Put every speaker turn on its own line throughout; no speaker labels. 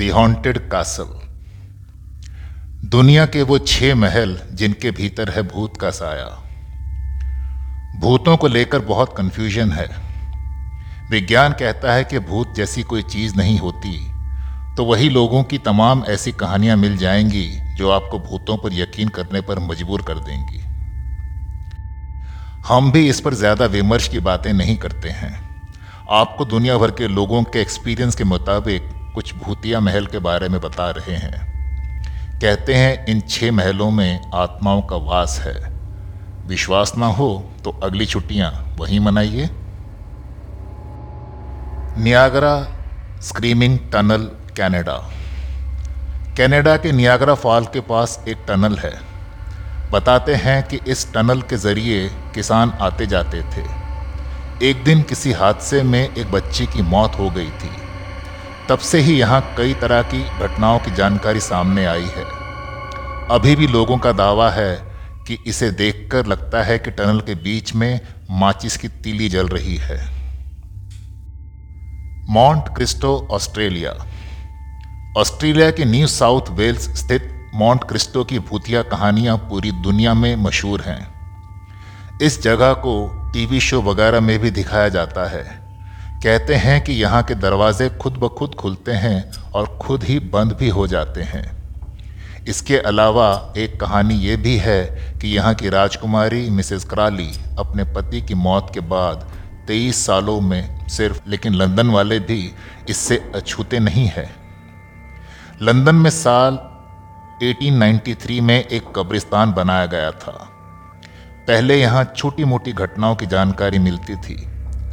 Haunted castle दुनिया के वो छह महल जिनके भीतर है भूत का साया। भूतों को लेकर बहुत कंफ्यूजन है। विज्ञान कहता है कि भूत जैसी कोई चीज़ नहीं होती। तो वही लोगों की तमाम ऐसी कहानियाँ मिल जाएँगी जो आपको भूतों पर यकीन करने पर मजबूर कर देंगी। हम भी इस पर ज़्यादा विमर्श की बातें नहीं करते हैं। आपको दुनिया भर के लोगों के एक्सपीरियंस के मुताबिक कुछ भूतिया महल के बारे में बता रहे हैं। कहते हैं, इन छह महलों में आत्माओं का वास है। विश्वास ना हो तो अगली छुट्टियाँ वहीं मनाइए। Niagara screaming tunnel, Canada. Canada के नियागरा फॉल के पास एक टनल है। बताते हैं कि इस टनल के ज़रिए किसान आते जाते थे। एक दिन किसी हादसे में एक बच्ची की मौत हो गई थी। तब से ही यहाँ कई तरह की घटनाओं की जानकारी सामने आई है। अभी भी लोगों का दावा है कि इसे देखकर लगता है कि टनल के बीच में माचिस की तीली जल रही है। Mount Christo, Australia. ऑस्ट्रेलिया के न्यू साउथ वेल्स स्थित माउंट क्रिस्टो की भूतिया कहानियाँ पूरी दुनिया में मशहूर हैं। इस जगह को टीवी शो वगैरह में भी दिखाया जाता है। कहते हैं कि यहाँ के दरवाजे खुद ब खुद खुलते हैं और खुद ही बंद भी हो जाते हैं। इसके अलावा एक कहानी ये भी है कि यहाँ की राजकुमारी मिसेस क्राली अपने पति की मौत के बाद तेईस सालों में सिर्फ़, लेकिन लंदन वाले भी इससे अछूते नहीं है। लंदन में साल 1893 में एक कब्रिस्तान बनाया गया था। पहले यहाँ छोटी मोटी घटनाओं की जानकारी मिलती थी,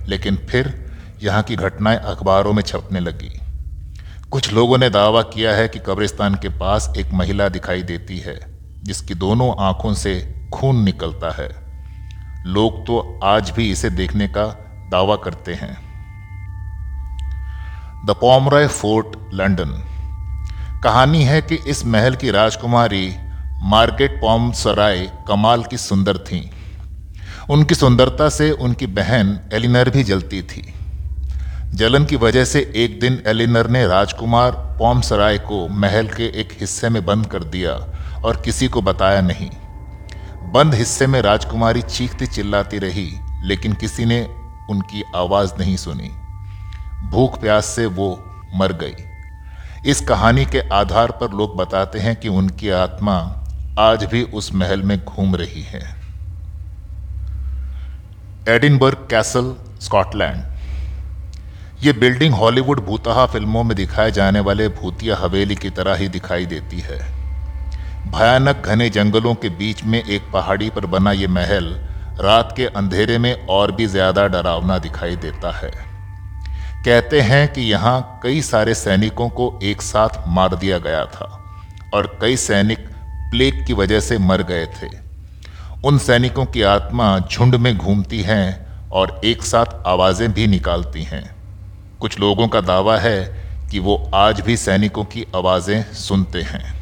लेकिन फिर यहाँ की घटनाएँ अखबारों में छपने लगी। कुछ लोगों ने दावा किया है कि कब्रिस्तान के पास एक महिला दिखाई देती है, जिसकी दोनों आँखों से खून निकलता है। लोग तो आज भी इसे देखने का दावा करते हैं। The Pomeroy Fort, London. कहानी है कि इस महल की राजकुमारी मार्केट पॉम सराय कमाल की सुंदर थी। उनकी सुंदरता से उनकी बहन एलिनर भी जलती थी। जलन की वजह से एक दिन एलिनर ने राजकुमार पॉम सराय को महल के एक हिस्से में बंद कर दिया और किसी को बताया नहीं। बंद हिस्से में राजकुमारी चीखती चिल्लाती रही, लेकिन किसी ने उनकी आवाज़ नहीं सुनी। भूख प्यास से वो मर गई। इस कहानी के आधार पर लोग बताते हैं कि उनकी आत्मा आज भी उस महल में घूम रही है। Edinburgh Castle, Scotland. ये बिल्डिंग हॉलीवुड भूतहा फ़िल्मों में दिखाए जाने वाले भूतिया हवेली की तरह ही दिखाई देती है। भयानक घने जंगलों के बीच में एक पहाड़ी पर बना ये महल रात के अंधेरे में और भी ज़्यादा डरावना दिखाई देता है। कहते हैं कि यहाँ कई सारे सैनिकों को एक साथ मार दिया गया था और कई सैनिक प्लेग की वजह से मर गए थे। उन सैनिकों की आत्मा झुंड में घूमती हैं और एक साथ आवाज़ें भी निकालती हैं। कुछ लोगों का दावा है कि वो आज भी सैनिकों की आवाज़ें सुनते हैं।